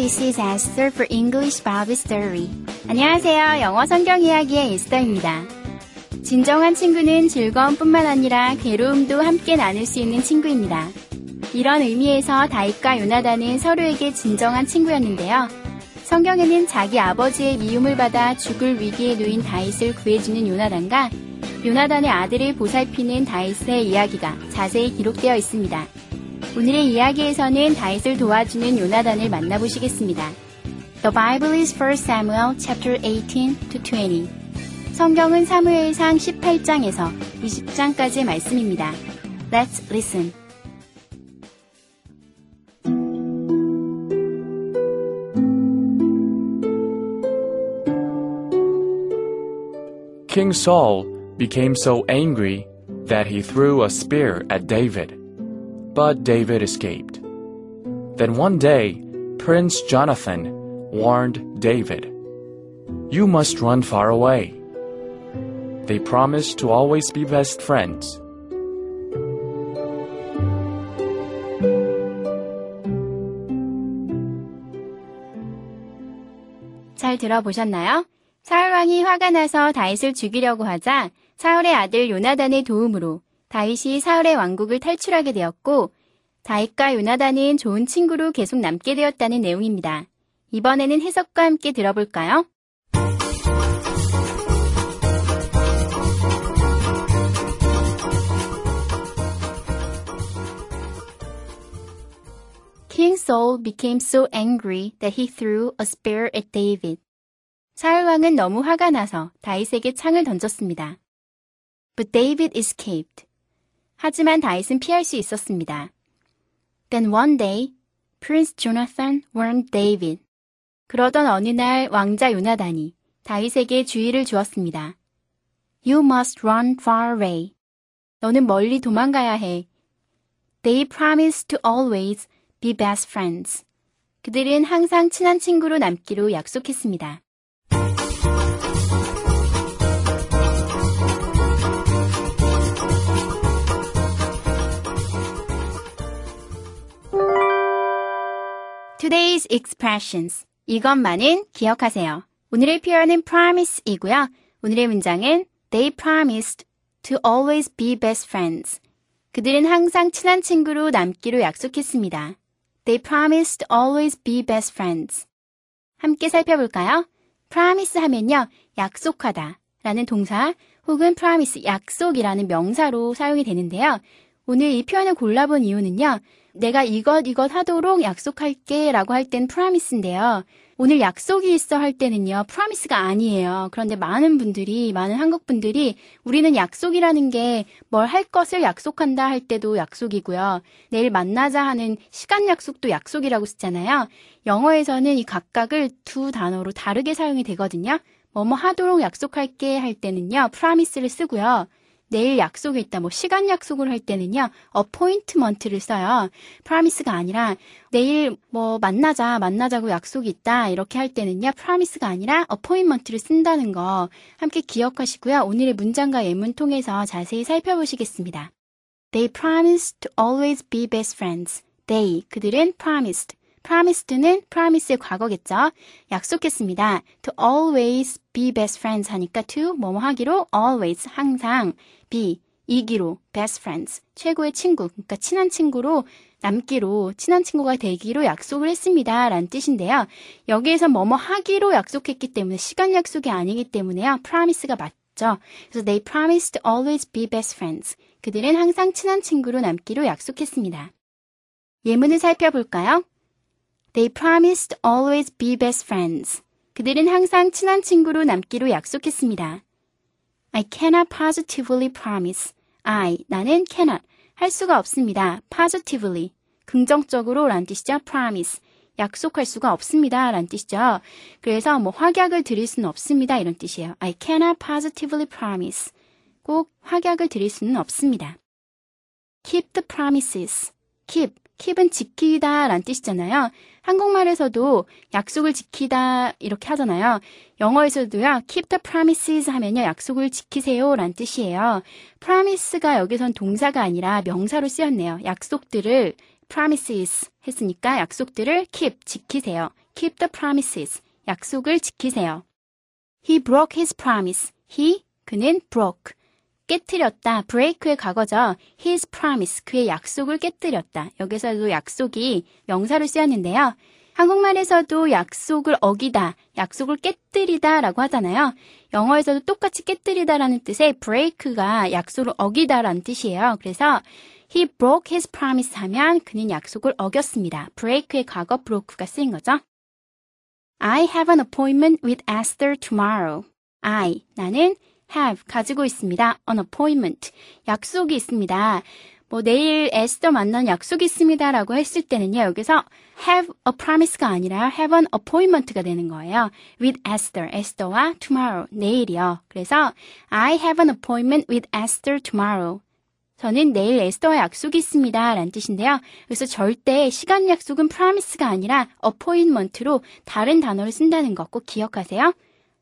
This is Esther for English Bible Story. 안녕하세요. 영어 성경 이야기의 에스더입니다. 진정한 친구는 즐거움뿐만 아니라 괴로움도 함께 나눌 수 있는 친구입니다. 이런 의미에서 다윗과 요나단은 서로에게 진정한 친구였는데요. 성경에는 자기 아버지의 미움을 받아 죽을 위기에 놓인 다윗을 구해주는 요나단과 요나단의 아들을 보살피는 다윗의 이야기가 자세히 기록되어 있습니다. 오늘의 이야기에서는 다윗을 도와주는 요나단을 만나보시겠습니다. The Bible is 1 Samuel chapter 18 to 20. 성경은 사무엘상 18장에서 20장까지의 말씀입니다. Let's listen. King Saul became so angry that he threw a spear at David, but David escaped. Then one day, Prince Jonathan warned David, You must run far away. They promised to always be best friends. 잘 들어보셨나요? 사울 왕이 화가 나서 다윗을 죽이려고 하자 사울의 아들 요나단의 도움으로 다윗이 사울의 왕국을 탈출하게 되었고 다윗과 요나단은 좋은 친구로 계속 남게 되었다는 내용입니다. 이번에는 해석과 함께 들어볼까요? King Saul became so angry that he threw a spear at David. 사울 왕은 너무 화가 나서 다윗에게 창을 던졌습니다. But David escaped. 하지만 다윗은 피할 수 있었습니다. Then one day, Prince Jonathan warned David. 그러던 어느 날 왕자 요나단이 다윗에게 주의를 주었습니다. You must run far away. 너는 멀리 도망가야 해. They promised to always be best friends. 그들은 항상 친한 친구로 남기로 약속했습니다. Today's expressions. 이것만은 기억하세요. 오늘의 표현은 promise이고요. 오늘의 문장은 They promised to always be best friends. 그들은 항상 친한 친구로 남기로 약속했습니다. They promised always be best friends. 함께 살펴볼까요? promise 하면요, 약속하다 라는 동사 혹은 promise, 약속이라는 명사로 사용이 되는데요. 오늘 이 표현을 골라본 이유는요, 내가 이것 이것 하도록 약속할게 라고 할땐 promise인데요. 오늘 약속이 있어 할 때는요, promise가 아니에요. 그런데 많은 분들이, 많은 한국 분들이 우리는 약속이라는 게 뭘 할 것을 약속한다 할 때도 약속이고요. 내일 만나자 하는 시간 약속도 약속이라고 쓰잖아요. 영어에서는 이 각각을 두 단어로 다르게 사용이 되거든요. 뭐뭐 하도록 약속할게 할 때는요, promise를 쓰고요. 내일 약속이 있다, 뭐 시간 약속을 할 때는요, appointment를 써요. promise가 아니라 내일 뭐 만나자, 만나자고 약속이 있다 이렇게 할 때는요, promise가 아니라 appointment를 쓴다는 거 함께 기억하시고요. 오늘의 문장과 예문 통해서 자세히 살펴보시겠습니다. They promised to always be best friends. They 그들은 promised promised는 promise의 과거겠죠. 약속했습니다. To always be best friends 하니까 to 뭐뭐 하기로 always 항상 be 이기로 best friends 최고의 친구 그러니까 친한 친구로 남기로 친한 친구가 되기로 약속을 했습니다. 라는 뜻인데요. 여기에서 뭐뭐 하기로 약속했기 때문에 시간 약속이 아니기 때문에요. promise가 맞죠. 그래서 they promised to always be best friends. 그들은 항상 친한 친구로 남기로 약속했습니다. 예문을 살펴볼까요? They promised always be best friends. 그들은 항상 친한 친구로 남기로 약속했습니다. I cannot positively promise. I, 나는 cannot, 할 수가 없습니다. positively, 긍정적으로 란 뜻이죠. promise, 약속할 수가 없습니다. 라는 뜻이죠. 그래서 뭐 확약을 드릴 수는 없습니다. 이런 뜻이에요. I cannot positively promise. 꼭 확약을 드릴 수는 없습니다. keep the promises. keep. Keep은 지키다 라는 뜻이잖아요. 한국말에서도 약속을 지키다 이렇게 하잖아요. 영어에서도요. keep the promises 하면요. 약속을 지키세요 라는 뜻이에요. promise가 여기선 동사가 아니라 명사로 쓰였네요. 약속들을 promises 했으니까 약속들을 keep 지키세요. keep the promises. 약속을 지키세요. He broke his promise. He 그는 broke 깨뜨렸다. break의 과거죠. his promise. 그의 약속을 깨뜨렸다. 여기서도 약속이 명사로 쓰였는데요. 한국말에서도 약속을 어기다, 약속을 깨뜨리다 라고 하잖아요. 영어에서도 똑같이 깨뜨리다 라는 뜻의 break가 약속을 어기다 라는 뜻이에요. 그래서 he broke his promise 하면 그는 약속을 어겼습니다. break의 과거 broke가 쓰인 거죠. I have an appointment with Esther tomorrow. I, 나는 have 가지고 있습니다. an appointment 약속이 있습니다. 뭐 내일 에스더 만난 약속이 있습니다라고 했을 때는요. 여기서 have a promise가 아니라 have an appointment가 되는 거예요. with Esther, 에스더와 tomorrow 내일이요. 그래서 I have an appointment with Esther tomorrow. 저는 내일 에스더와 약속이 있습니다. 라는 뜻인데요. 그래서 절대 시간 약속은 promise가 아니라 appointment로 다른 단어를 쓴다는 거꼭 기억하세요.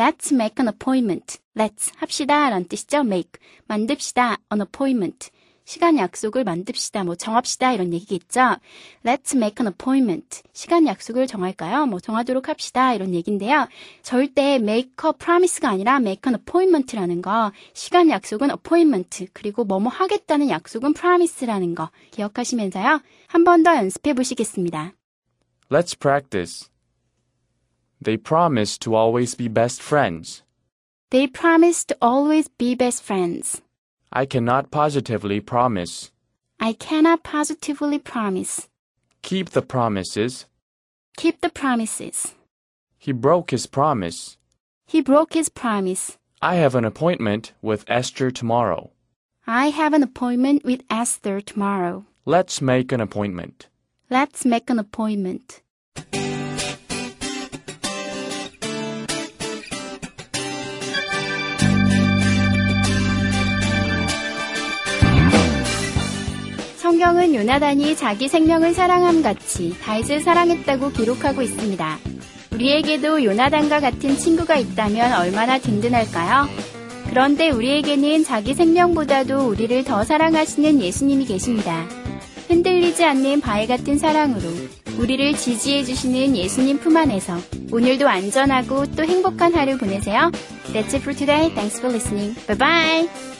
Let's make an appointment. Let's 합시다 라는 뜻이죠. make. 만듭시다. an appointment. 시간 약속을 만듭시다. 뭐 정합시다. 이런 얘기겠죠. Let's make an appointment. 시간 약속을 정할까요? 뭐 정하도록 합시다. 이런 얘기인데요. 절대 make a promise가 아니라 make an appointment라는 거. 시간 약속은 appointment. 그리고 뭐뭐 하겠다는 약속은 promise라는 거 기억하시면서요. 한 번 더 연습해 보시겠습니다. Let's practice. They promise to always be best friends. They promise to always be best friends. I cannot positively promise. I cannot positively promise. Keep the promises. Keep the promises. He broke his promise. He broke his promise. I have an appointment with Esther tomorrow. I have an appointment with Esther tomorrow. Let's make an appointment. Let's make an appointment. 성경은 요나단이 자기 생명을 사랑함 같이 다윗을 사랑했다고 기록하고 있습니다. 우리에게도 요나단과 같은 친구가 있다면 얼마나 든든할까요? 그런데 우리에게는 자기 생명보다도 우리를 더 사랑하시는 예수님이 계십니다. 흔들리지 않는 바위 같은 사랑으로 우리를 지지해 주시는 예수님 품 안에서 오늘도 안전하고 또 행복한 하루 보내세요. That's it for today. Thanks for listening. Bye bye.